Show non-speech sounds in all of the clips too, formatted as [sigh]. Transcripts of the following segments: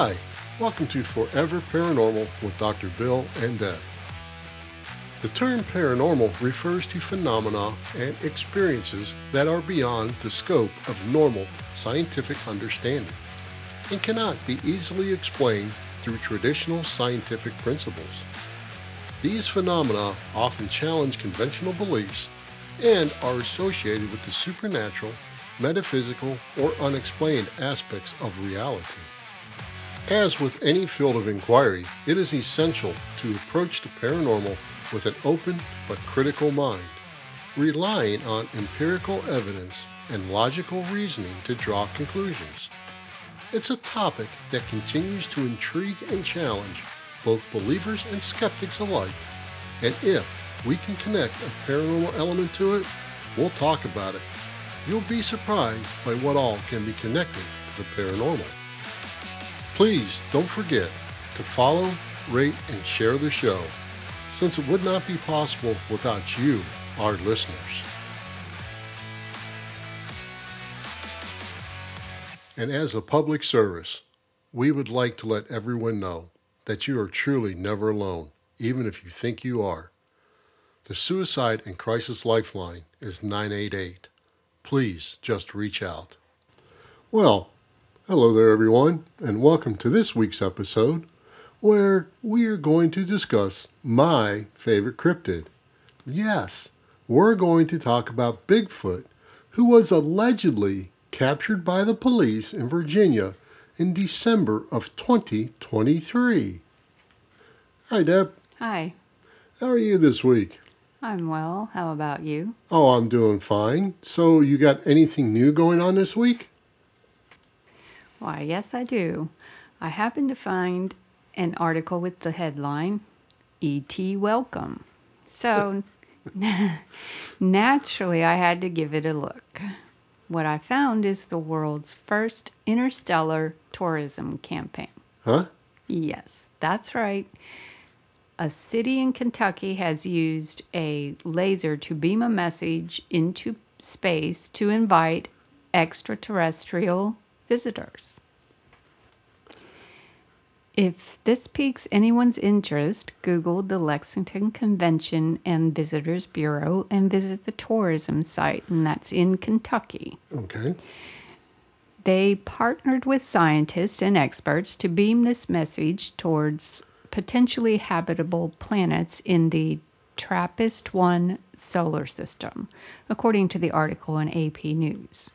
Hi, welcome to Forever Paranormal with Dr. Bill and Deb. The term paranormal refers to phenomena and experiences that are beyond the scope of normal scientific understanding and cannot be easily explained through traditional scientific principles. These phenomena often challenge conventional beliefs and are associated with the supernatural, metaphysical, or unexplained aspects of reality. As with any field of inquiry, it is essential to approach the paranormal with an open but critical mind, relying on empirical evidence and logical reasoning to draw conclusions. It's a topic that continues to intrigue and challenge both believers and skeptics alike, and if we can connect a paranormal element to it, we'll talk about it. You'll be surprised by what all can be connected to the paranormal. Please don't forget to follow, rate, and share the show, since it would not be possible without you, our listeners. And as a public service, we would like to let everyone know that you are truly never alone, even if you think you are. The Suicide and Crisis Lifeline is 988. Please just reach out. Well, hello there, everyone, and welcome to this week's episode where we are going to discuss my favorite cryptid. Yes, we're going to talk about Bigfoot, who was allegedly captured by the police in Virginia in December of 2023. Hi, Deb. Hi, How are you this week? I'm well. How about you? Oh, I'm doing fine. So, you got anything new going on this week? Why, yes, I do. I happened to find an article with the headline E.T. Welcome. So, [laughs] naturally, I had to give it a look. What I found is the world's first interstellar tourism campaign. Huh? Yes, that's right. A city in Kentucky has used a laser to beam a message into space to invite extraterrestrial visitors. If this piques anyone's interest, Google the Lexington Convention and Visitors Bureau and visit the tourism site, and that's in Kentucky. Okay. They partnered with scientists and experts to beam this message towards potentially habitable planets in the TRAPPIST 1 solar system, according to the article in AP News.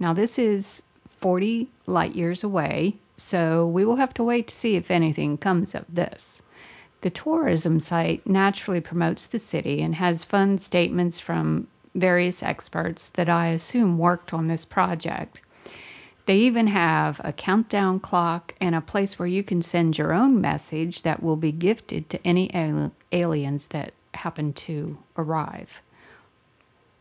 Now, this is 40 light years away, so we will have to wait to see if anything comes of this. The tourism site naturally promotes the city and has fun statements from various experts that I assume worked on this project. They even have a countdown clock and a place where you can send your own message that will be gifted to any aliens that happen to arrive.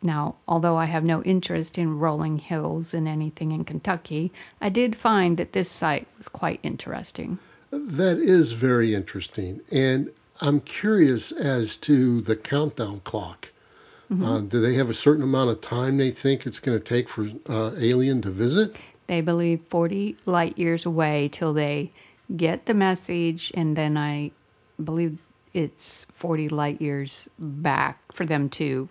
Now, although I have no interest in rolling hills and anything in Kentucky, I did find that this site was quite interesting. That is very interesting. And I'm curious as to the countdown clock. Uh, do they have a certain amount of time they think it's going to take for uh, alien to visit? They believe 40 light years away till they get the message, and then I believe it's 40 light years back for them to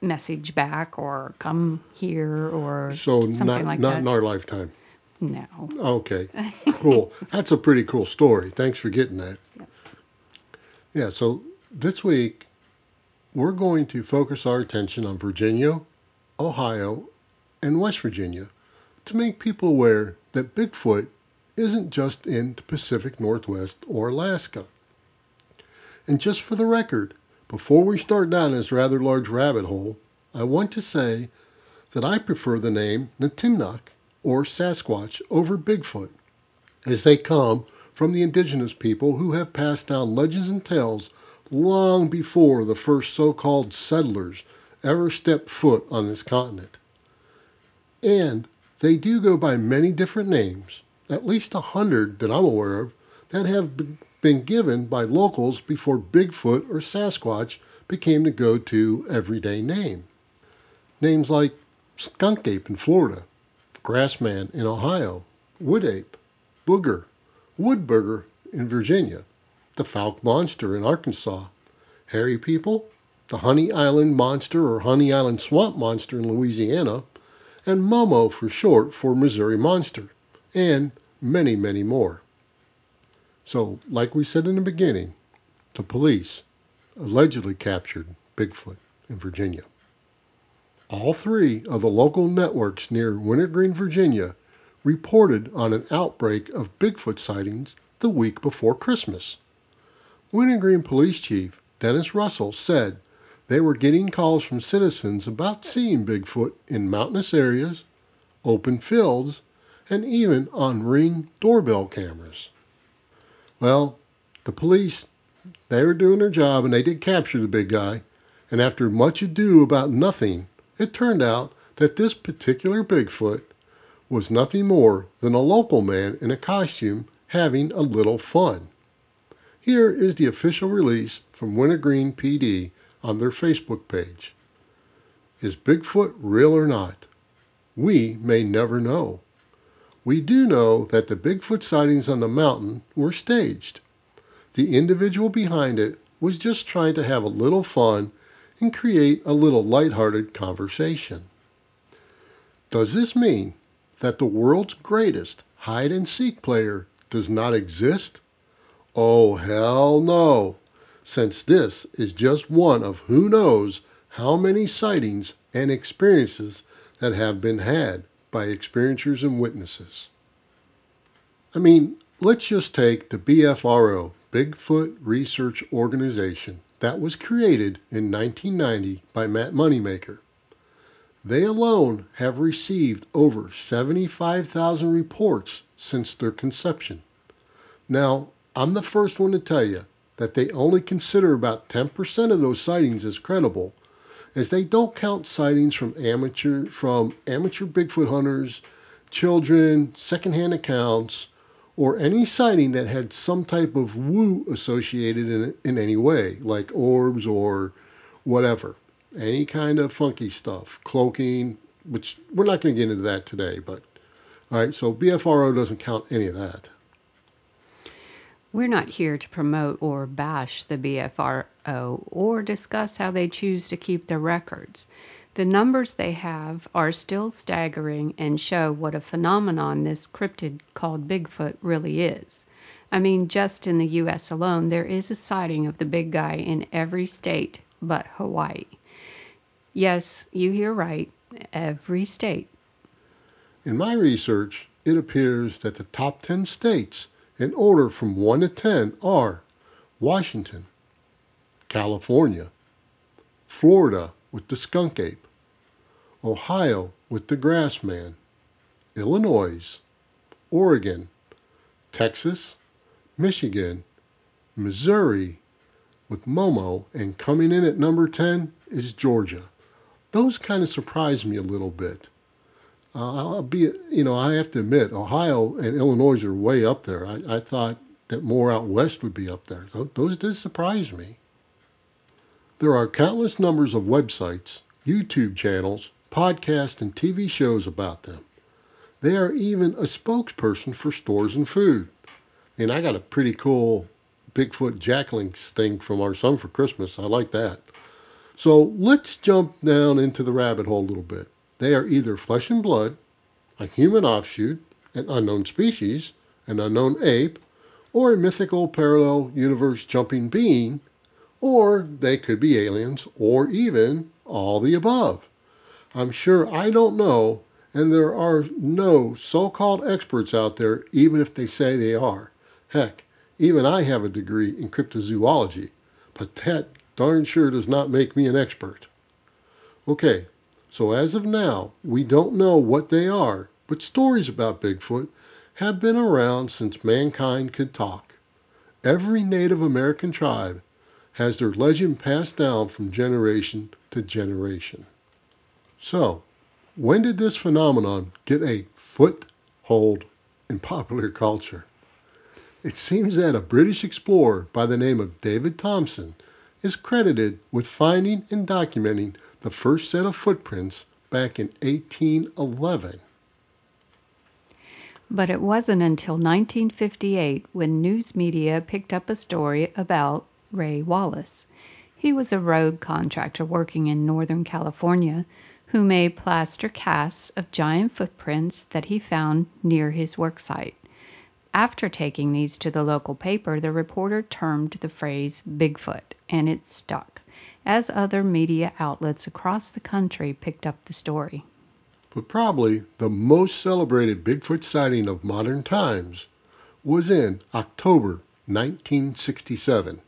message back or come here or So something not like not that. in our lifetime. no. Okay, cool. [laughs] That's a pretty cool story. Thanks for getting that. Yeah, so this week we're going to focus our attention on Virginia, Ohio, and West Virginia to make people aware that Bigfoot isn't just in the Pacific Northwest or Alaska. And just for the record, before we start down this rather large rabbit hole, I want to say that I prefer the name Natimnuk or Sasquatch over Bigfoot, as they come from the indigenous people who have passed down legends and tales long before the first so called settlers ever stepped foot on this continent. And they do go by many different names, at least a hundred that I'm aware of, that have been- given by locals before Bigfoot or Sasquatch became the go to everyday name. Names like skunk ape in Florida, grassman in Ohio, wood ape, Booger, Wood Booger in Virginia, the Fouke Monster in Arkansas, Hairy People, the Honey Island Monster or Honey Island Swamp Monster in Louisiana, and Momo for short for Missouri Monster, and many, many more. So, like we said in the beginning, the police allegedly captured Bigfoot in Virginia. All three of the local networks near Wintergreen, Virginia reported on an outbreak of Bigfoot sightings the week before Christmas. Wintergreen Police Chief Dennis Russell said they were getting calls from citizens about seeing Bigfoot in mountainous areas, open fields, and even on ring doorbell cameras. Well, the police, they were doing their job and they did capture the big guy, and after much ado about nothing, it turned out that this particular Bigfoot was nothing more than a local man in a costume having a little fun. Here is the official release from Wintergreen PD on their Facebook page. Is Bigfoot real or not? We may never know. We do know that the Bigfoot sightings on the mountain were staged. The individual behind it was just trying to have a little fun and create a little light-hearted conversation. Does this mean that the world's greatest hide and seek player does not exist? Oh, hell no, since this is just one of who knows how many sightings and experiences that have been had by experiencers and witnesses. I mean, let's just take the BFRO, Bigfoot Research Organization, that was created in 1990 by Matt Moneymaker. They alone have received over 75,000 reports since their conception. Now, I'm the first one to tell you that they only consider about 10% of those sightings as credible, as they don't count sightings from amateur from amateur Bigfoot hunters, children, secondhand accounts, or any sighting that had some type of woo associated in in any way, like orbs or whatever any kind of funky stuff, cloaking, which we're not going to get into that today, but all right, so BFRO doesn't count any of that. We're not here to promote or bash the BFRO or discuss how they choose to keep their records. The numbers they have are still staggering and show what a phenomenon this cryptid called Bigfoot really is. I mean, just in the US alone, there is a sighting of the big guy in every state but Hawaii. Yes, you hear right. Every state. In my research, it appears that the top 10 states, in order from 1 to 10, are Washington, California, Florida with the skunk ape, Ohio with the grass man, Illinois, Oregon, Texas, Michigan, Missouri with Momo, and coming in at number 10 is Georgia those kind of surprised me a little bit. Uh, I'll be, you know, I have to admit, Ohio and Illinois are way up there. I, I thought that more out west would be up there. Those did surprise me. There are countless numbers of websites, YouTube channels, podcasts, and TV shows about them. They are even a spokesperson for stores and food. And I got a pretty cool Bigfoot Jack Link's thing from our son for Christmas. I like that. So let's jump down into the rabbit hole a little bit. They are either flesh and blood, a human offshoot, an unknown species, an unknown ape, or a mythical parallel universe jumping being, or they could be aliens, or even all the above. I'm sure I don't know, and there are no so called experts out there, even if they say they are. Heck, even I have a degree in cryptozoology, but that darn sure does not make me an expert. Okay, so as of now, we don't know what they are, but stories about Bigfoot have been around since mankind could talk. Every Native American tribe has their legend passed down from generation to generation. So, when did this phenomenon get a foothold in popular culture? It seems that a British explorer by the name of David Thompson is credited with finding and documenting the first set of footprints back in 1811. But it wasn't until 1958 when news media picked up a story about Ray Wallace. He was a road contractor working in Northern California who made plaster casts of giant footprints that he found near his worksite. After taking these to the local paper, the reporter termed the phrase Bigfoot, and it stuck, as other media outlets across the country picked up the story. But probably the most celebrated Bigfoot sighting of modern times was in October 1967.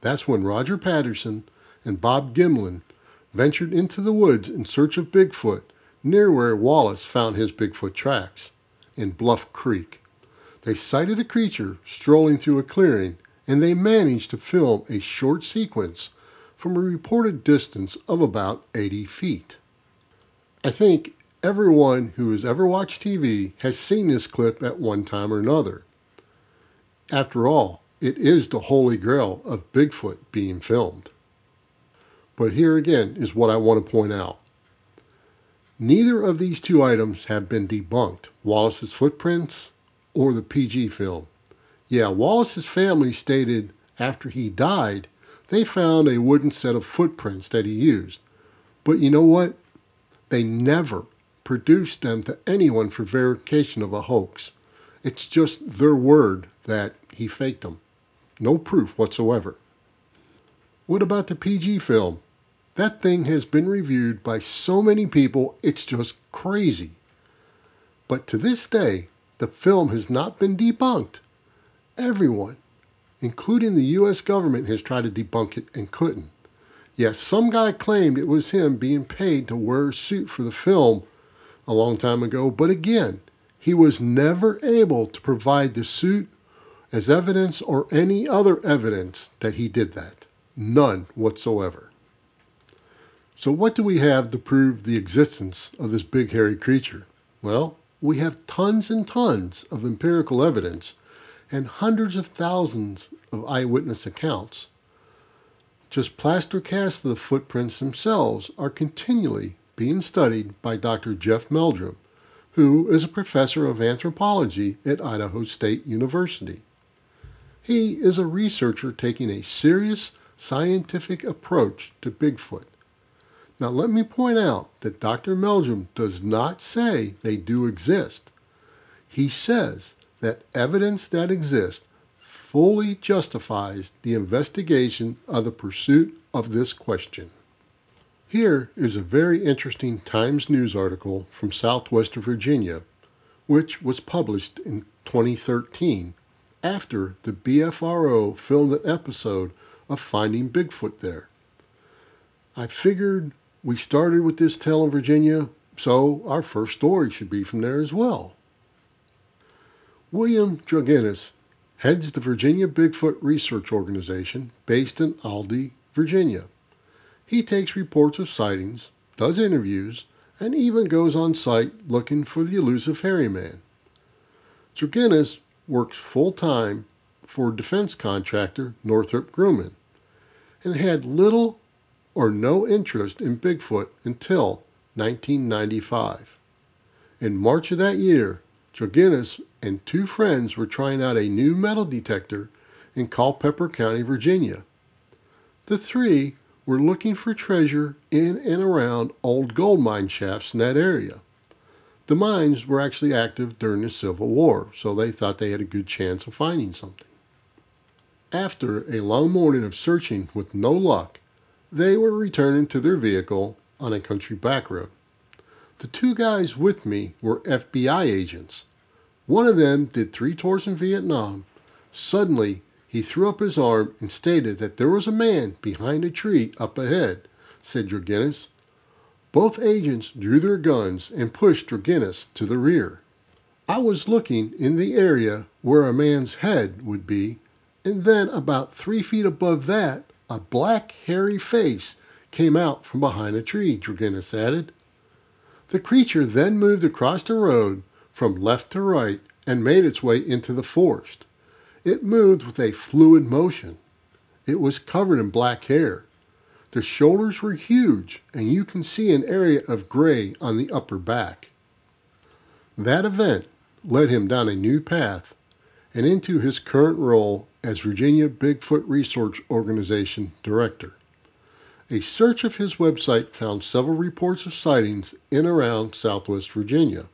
That's when Roger Patterson and Bob Gimlin ventured into the woods in search of Bigfoot near where Wallace found his Bigfoot tracks, in Bluff Creek. They sighted a creature strolling through a clearing and they managed to film a short sequence from a reported distance of about 80 feet. I think everyone who has ever watched TV has seen this clip at one time or another. After all, it is the holy grail of Bigfoot being filmed. But here again is what I want to point out. Neither of these two items have been debunked Wallace's footprints or the PG film. Yeah, Wallace's family stated after he died, they found a wooden set of footprints that he used. But you know what? They never produced them to anyone for verification of a hoax. It's just their word that he faked them. No proof whatsoever. What about the PG film? That thing has been reviewed by so many people, it's just crazy. But to this day, the film has not been debunked. Everyone, including the US government, has tried to debunk it and couldn't. Yes, some guy claimed it was him being paid to wear a suit for the film a long time ago, but again, he was never able to provide the suit as evidence or any other evidence that he did that. None whatsoever. So, what do we have to prove the existence of this big hairy creature? Well, we have tons and tons of empirical evidence and hundreds of thousands of eyewitness accounts. Just plaster casts of the footprints themselves are continually being studied by Dr. Jeff Meldrum, who is a professor of anthropology at Idaho State University. He is a researcher taking a serious scientific approach to Bigfoot. Now, let me point out that Dr. Meldrum does not say they do exist. He says that evidence that exists fully justifies the investigation of the pursuit of this question. Here is a very interesting Times News article from Southwestern Virginia, which was published in 2013 after the BFRO filmed an episode of Finding Bigfoot there. I figured we started with this tale in Virginia, so our first story should be from there as well. William Dranginis heads the Virginia Bigfoot Research Organization based in Aldie, Virginia. He takes reports of sightings, does interviews, and even goes on site looking for the elusive hairy man. Dranginis works full time for defense contractor Northrop Grumman and had little or no interest in Bigfoot until 1995. In March of that year, Dranginis and two friends were trying out a new metal detector in Culpeper County, Virginia. The three were looking for treasure in and around old gold mine shafts in that area. The mines were actually active during the Civil War, so they thought they had a good chance of finding something. After a long morning of searching with no luck, they were returning to their vehicle on a country back road. The two guys with me were FBI agents. One of them did three tours in Vietnam. Suddenly, he threw up his arm and stated that there was a man behind a tree up ahead, said Dranginis. Both agents drew their guns and pushed Dranginis to the rear. I was looking in the area where a man's head would be, and then about three feet above that, a black, hairy face came out from behind a tree, Dranginis added. The creature then moved across the road from left to right and made its way into the forest. It moved with a fluid motion. It was covered in black hair. The shoulders were huge, and you can see an area of gray on the upper back. That event led him down a new path and into his current role as Virginia Bigfoot Research Organization Director. A search of his website found several reports of sightings in around southwest Virginia.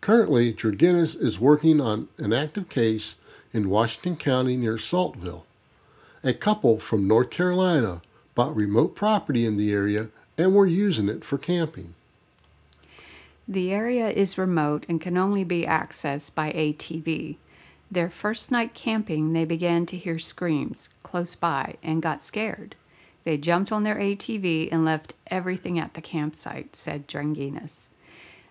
Currently, Dranginis is working on an active case in Washington County near Saltville. A couple from North Carolina bought remote property in the area and were using it for camping. The area is remote and can only be accessed by ATV. Their first night camping, they began to hear screams close by and got scared. They jumped on their ATV and left everything at the campsite, said Dranginis.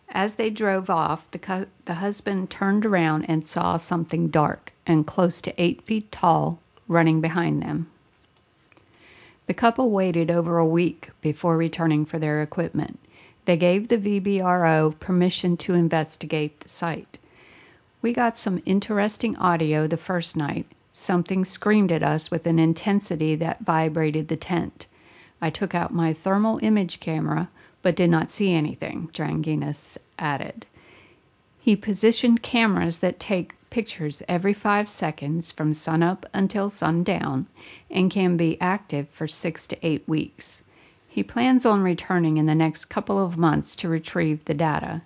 As they drove off, the, cu- the husband turned around and saw something dark and close to eight feet tall running behind them. The couple waited over a week before returning for their equipment. They gave the VBRO permission to investigate the site. We got some interesting audio the first night. Something screamed at us with an intensity that vibrated the tent. I took out my thermal image camera, but did not see anything, Dranginis added. He positioned cameras that take pictures every five seconds from sunup until sundown and can be active for six to eight weeks. He plans on returning in the next couple of months to retrieve the data.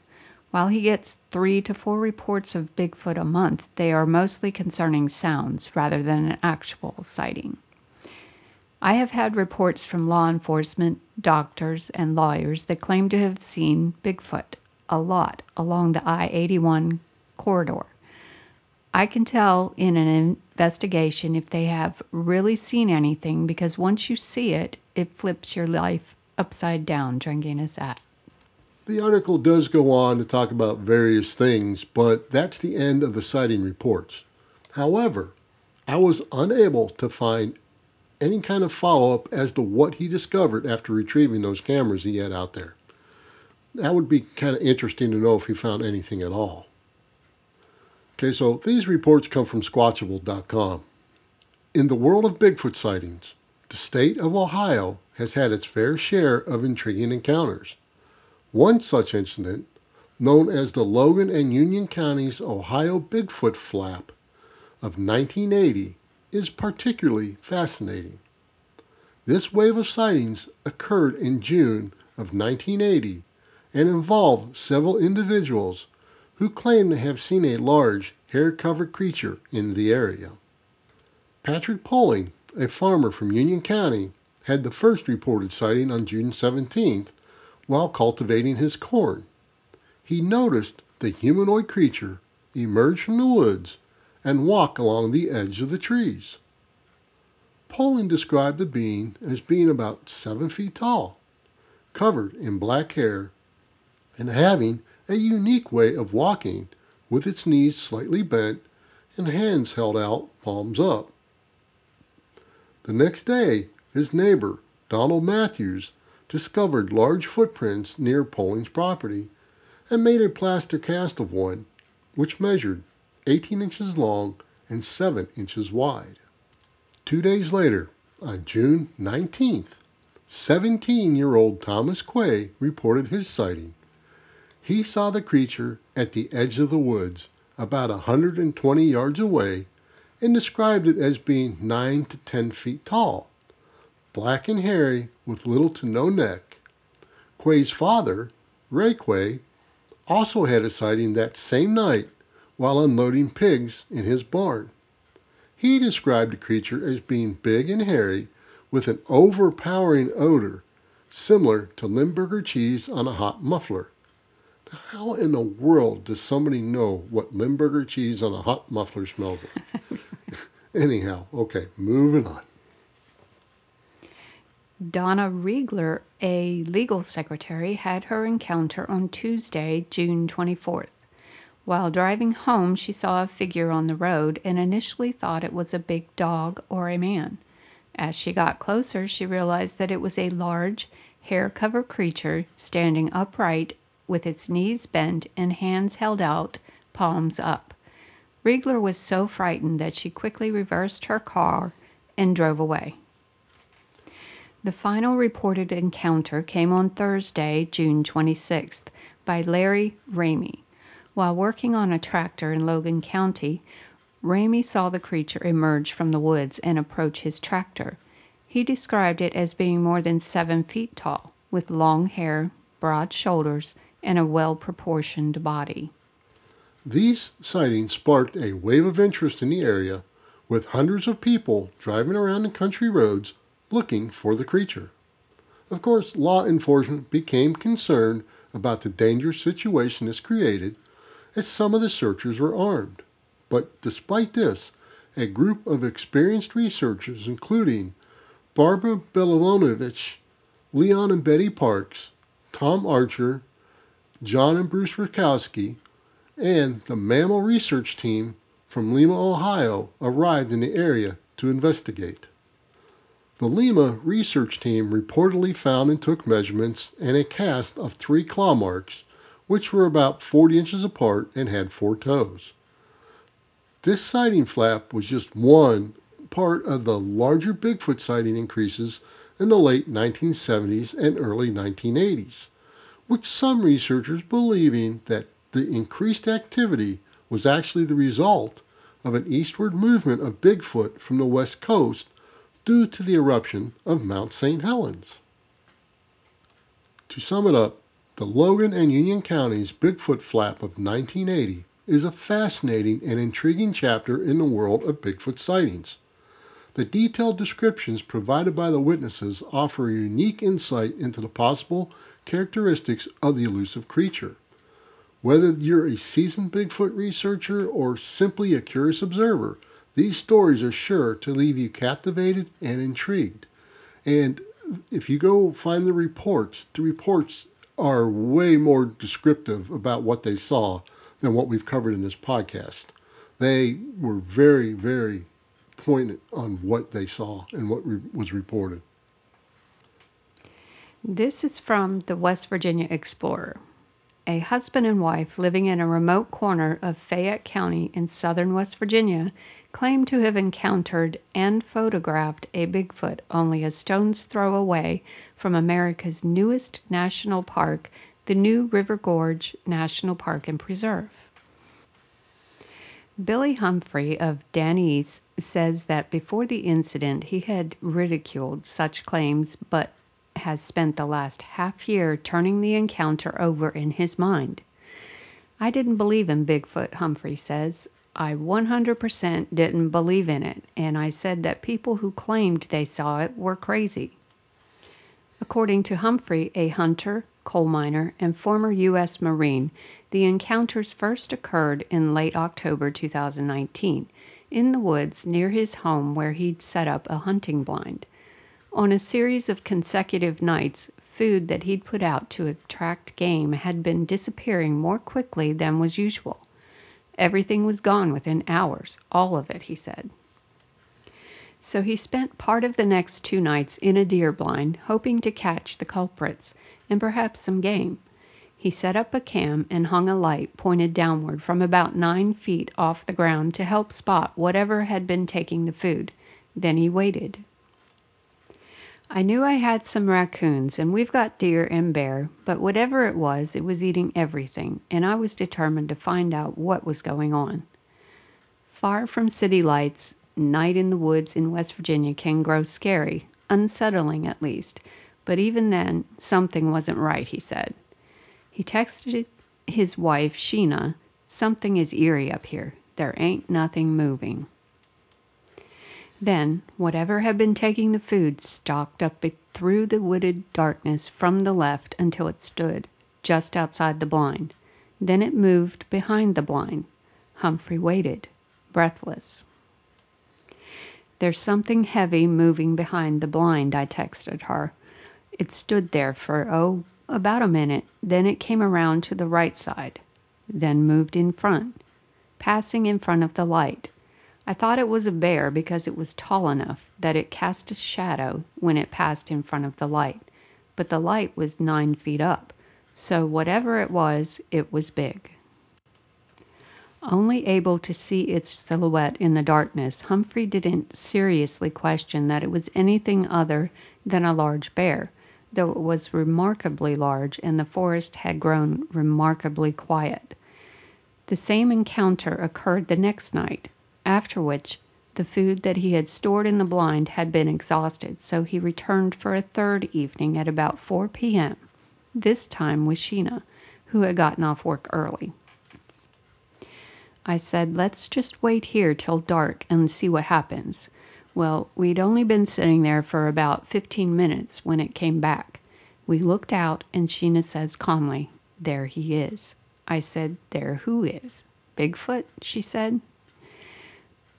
While he gets three to four reports of Bigfoot a month, they are mostly concerning sounds rather than an actual sighting. I have had reports from law enforcement, doctors, and lawyers that claim to have seen Bigfoot a lot along the I 81 corridor. I can tell in an investigation if they have really seen anything because once you see it, it flips your life upside down, Dranginis at. The article does go on to talk about various things, but that's the end of the sighting reports. However, I was unable to find any kind of follow up as to what he discovered after retrieving those cameras he had out there. That would be kind of interesting to know if he found anything at all. Okay, so these reports come from Squatchable.com. In the world of Bigfoot sightings, the state of Ohio has had its fair share of intriguing encounters. One such incident, known as the Logan and Union Counties Ohio Bigfoot Flap of 1980, is particularly fascinating. This wave of sightings occurred in June of 1980 and involved several individuals who claim to have seen a large, hair covered creature in the area. Patrick Poling, a farmer from Union County, had the first reported sighting on June 17th while cultivating his corn. He noticed the humanoid creature emerge from the woods and walk along the edge of the trees. Poling described the being as being about seven feet tall, covered in black hair, and having a unique way of walking with its knees slightly bent and hands held out, palms up. The next day, his neighbor, Donald Matthews, discovered large footprints near Poling's property and made a plaster cast of one, which measured 18 inches long and 7 inches wide. Two days later, on June 19th, 17 year old Thomas Quay reported his sighting he saw the creature at the edge of the woods, about a 120 yards away, and described it as being 9 to 10 feet tall, black and hairy with little to no neck. Quay's father, Ray Quay, also had a sighting that same night while unloading pigs in his barn. He described the creature as being big and hairy with an overpowering odor similar to Limburger cheese on a hot muffler. How in the world does somebody know what Limburger cheese on a hot muffler smells like? [laughs] Anyhow, okay, moving on. Donna Riegler, a legal secretary, had her encounter on Tuesday, June 24th. While driving home, she saw a figure on the road and initially thought it was a big dog or a man. As she got closer, she realized that it was a large, hair covered creature standing upright with its knees bent and hands held out, palms up. Riegler was so frightened that she quickly reversed her car and drove away. The final reported encounter came on Thursday, June 26th, by Larry Ramey. While working on a tractor in Logan County, Ramey saw the creature emerge from the woods and approach his tractor. He described it as being more than seven feet tall, with long hair, broad shoulders, and a well proportioned body. These sightings sparked a wave of interest in the area, with hundreds of people driving around the country roads looking for the creature. Of course, law enforcement became concerned about the dangerous situation this created, as some of the searchers were armed. But despite this, a group of experienced researchers, including Barbara Belilovich, Leon and Betty Parks, Tom Archer, John and Bruce Rakowski, and the mammal research team from Lima, Ohio, arrived in the area to investigate. The Lima research team reportedly found and took measurements and a cast of three claw marks, which were about 40 inches apart and had four toes. This sighting flap was just one part of the larger Bigfoot sighting increases in the late 1970s and early 1980s, which some researchers believing that the increased activity was actually the result of an eastward movement of Bigfoot from the west coast due to the eruption of Mount St. Helens. To sum it up, the Logan and Union Counties Bigfoot Flap of 1980 is a fascinating and intriguing chapter in the world of Bigfoot sightings. The detailed descriptions provided by the witnesses offer a unique insight into the possible characteristics of the elusive creature. Whether you're a seasoned Bigfoot researcher or simply a curious observer, these stories are sure to leave you captivated and intrigued. And if you go find the reports, the reports are way more descriptive about what they saw than what we've covered in this podcast. They were very, very pointed on what they saw and what re- was reported. This is from the West Virginia Explorer. A husband and wife living in a remote corner of Fayette County in southern West Virginia claim to have encountered and photographed a Bigfoot only a stone's throw away from America's newest national park, the New River Gorge National Park and Preserve. Billy Humphrey of Danese says that before the incident he had ridiculed such claims but has spent the last half year turning the encounter over in his mind. I didn't believe in Bigfoot, Humphrey says. I 100% didn't believe in it, and I said that people who claimed they saw it were crazy. According to Humphrey, a hunter, coal miner, and former U.S. Marine, the encounters first occurred in late October 2019 in the woods near his home where he'd set up a hunting blind. On a series of consecutive nights, food that he'd put out to attract game had been disappearing more quickly than was usual. Everything was gone within hours, all of it, he said. So he spent part of the next two nights in a deer blind, hoping to catch the culprits and perhaps some game. He set up a cam and hung a light pointed downward from about nine feet off the ground to help spot whatever had been taking the food. Then he waited. I knew I had some raccoons, and we've got deer and bear, but whatever it was, it was eating everything, and I was determined to find out what was going on. Far from city lights, night in the woods in West Virginia can grow scary, unsettling at least, but even then, something wasn't right, he said. He texted his wife, Sheena, Something is eerie up here. There ain't nothing moving. Then, whatever had been taking the food stalked up it through the wooded darkness from the left until it stood just outside the blind. Then it moved behind the blind. Humphrey waited, breathless. There's something heavy moving behind the blind, I texted her. It stood there for, oh, about a minute. Then it came around to the right side, then moved in front, passing in front of the light. I thought it was a bear because it was tall enough that it cast a shadow when it passed in front of the light, but the light was nine feet up, so whatever it was, it was big. Only able to see its silhouette in the darkness, Humphrey didn't seriously question that it was anything other than a large bear, though it was remarkably large and the forest had grown remarkably quiet. The same encounter occurred the next night, after which the food that he had stored in the blind had been exhausted, so he returned for a third evening at about 4 p.m., this time with Sheena, who had gotten off work early. I said, Let's just wait here till dark and see what happens. Well, we'd only been sitting there for about 15 minutes when it came back. We looked out, and Sheena says calmly, There he is. I said, There who is? Bigfoot? she said.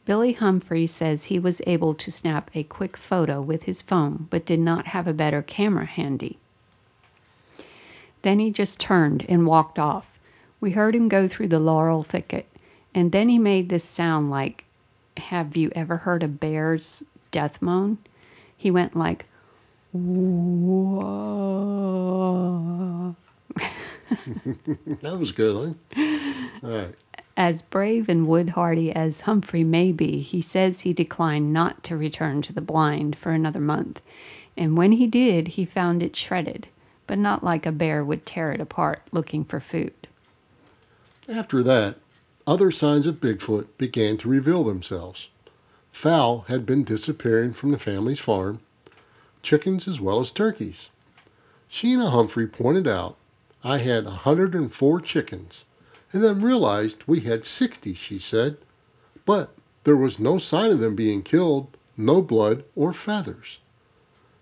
Billy Humphrey says he was able to snap a quick photo with his phone, but did not have a better camera handy. Then he just turned and walked off. We heard him go through the laurel thicket, and then he made this sound like have you ever heard a bear's death moan? He went like, [laughs] that was good, huh? All right. As brave and wood-hardy as Humphrey may be, he says he declined not to return to the blind for another month, and when he did, he found it shredded, but not like a bear would tear it apart looking for food. After that, other signs of Bigfoot began to reveal themselves. Fowl had been disappearing from the family's farm, chickens as well as turkeys. Sheena Humphrey pointed out I had a 104 chickens and then realized we had 60, she said. But there was no sign of them being killed, no blood or feathers.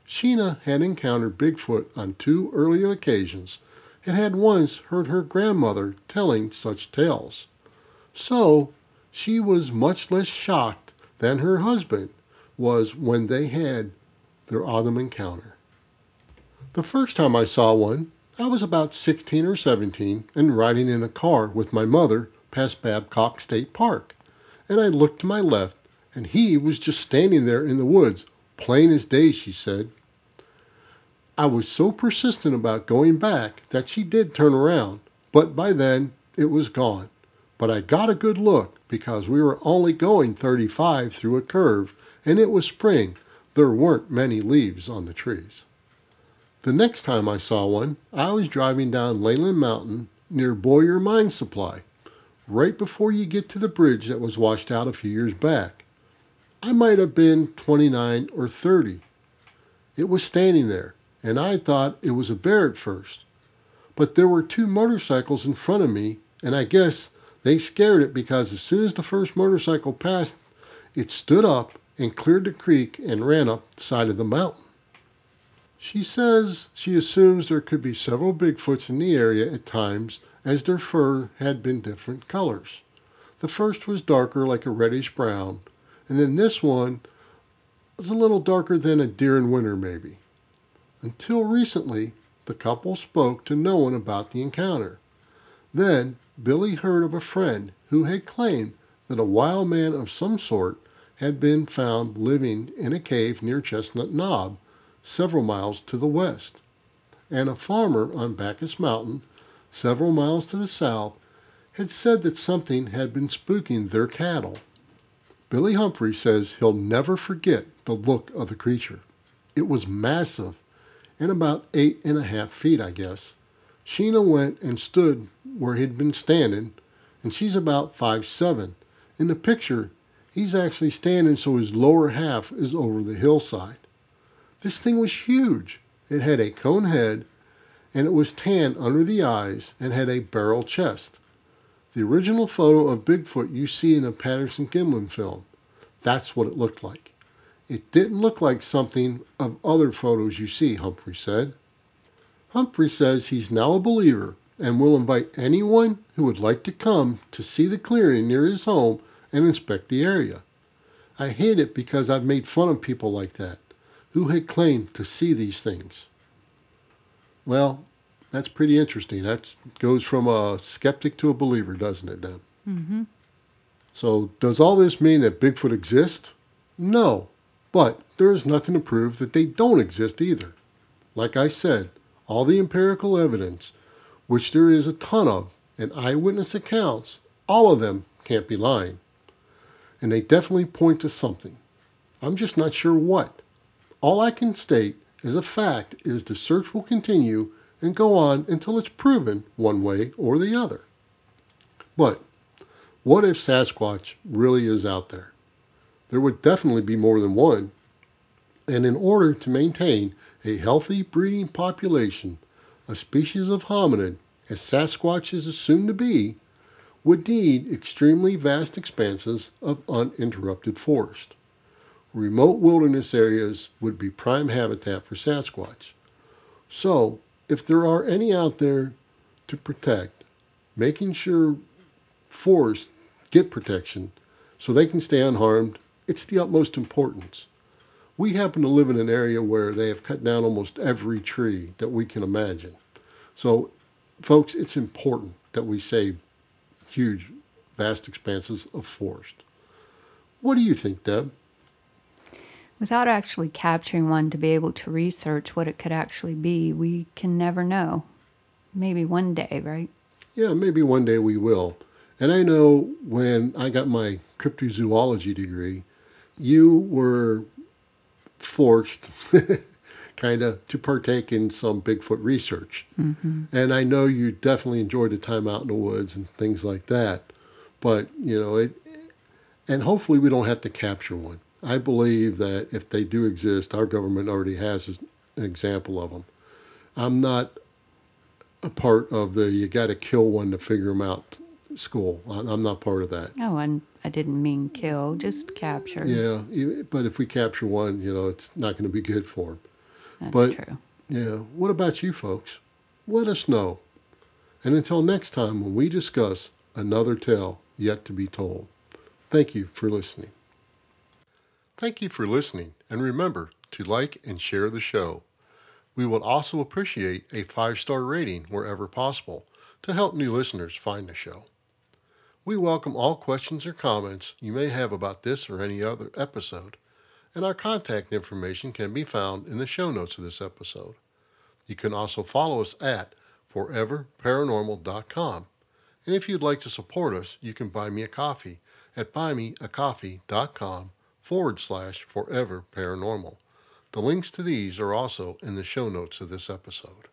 Sheena had encountered Bigfoot on two earlier occasions and had once heard her grandmother telling such tales. So she was much less shocked than her husband was when they had their autumn encounter. The first time I saw one, I was about 16 or 17 and riding in a car with my mother past Babcock State Park. And I looked to my left, and he was just standing there in the woods, plain as day, she said. I was so persistent about going back that she did turn around, but by then it was gone. But I got a good look because we were only going 35 through a curve, and it was spring. There weren't many leaves on the trees. The next time I saw one, I was driving down Leyland Mountain near Boyer Mine Supply, right before you get to the bridge that was washed out a few years back. I might have been 29 or 30. It was standing there, and I thought it was a bear at first. But there were two motorcycles in front of me, and I guess they scared it because as soon as the first motorcycle passed, it stood up and cleared the creek and ran up the side of the mountain. She says she assumes there could be several Bigfoots in the area at times as their fur had been different colors. The first was darker like a reddish brown, and then this one was a little darker than a deer in winter maybe. Until recently, the couple spoke to no one about the encounter. Then Billy heard of a friend who had claimed that a wild man of some sort had been found living in a cave near Chestnut Knob several miles to the west, and a farmer on Bacchus Mountain, several miles to the south, had said that something had been spooking their cattle. Billy Humphrey says he'll never forget the look of the creature. It was massive and about eight and a half feet, I guess. Sheena went and stood where he'd been standing, and she's about five seven. In the picture, he's actually standing so his lower half is over the hillside. This thing was huge. It had a cone head, and it was tan under the eyes and had a barrel chest. The original photo of Bigfoot you see in a Patterson Gimlin film. That's what it looked like. It didn't look like something of other photos you see, Humphrey said. Humphrey says he's now a believer and will invite anyone who would like to come to see the clearing near his home and inspect the area. I hate it because I've made fun of people like that who had claimed to see these things. Well, that's pretty interesting. That goes from a skeptic to a believer, doesn't it, then? Mm-hmm. So, does all this mean that Bigfoot exists? No, but there is nothing to prove that they don't exist either. Like I said, all the empirical evidence, which there is a ton of, and eyewitness accounts, all of them can't be lying. And they definitely point to something. I'm just not sure what. All I can state as a fact is the search will continue and go on until it's proven one way or the other. But What if Sasquatch really is out there? There would definitely be more than one. And in order to maintain a healthy breeding population, a species of hominid, as Sasquatch is assumed to be, would need extremely vast expanses of uninterrupted forest. Remote wilderness areas would be prime habitat for Sasquatch. So, if there are any out there to protect, making sure forests get protection so they can stay unharmed, it's the utmost importance. We happen to live in an area where they have cut down almost every tree that we can imagine. So, folks, it's important that we save huge, vast expanses of forest. What do you think, Deb? Without actually capturing one to be able to research what it could actually be, we can never know. Maybe one day, right? Yeah, maybe one day we will. And I know when I got my cryptozoology degree, you were forced [laughs] kind of to partake in some Bigfoot research. Mm-hmm. And I know you definitely enjoyed the time out in the woods and things like that. But, you know, it, and hopefully we don't have to capture one. I believe that if they do exist, our government already has an example of them. I'm not a part of the you got to kill one to figure them out school. I'm not part of that. Oh, and I didn't mean kill, just capture. Yeah, but if we capture one, you know, it's not going to be good for them. That's but, true. Yeah. What about you folks? Let us know. And until next time, when we discuss another tale yet to be told, thank you for listening. Thank you for listening, and remember to like and share the show. We would also appreciate a five star rating wherever possible to help new listeners find the show. We welcome all questions or comments you may have about this or any other episode and our contact information can be found in the show notes of this episode. You can also follow us at foreverparanormal.com. And if you'd like to support us, you can buy me a coffee at buymeacoffee.com forward slash forever paranormal. The links to these are also in the show notes of this episode.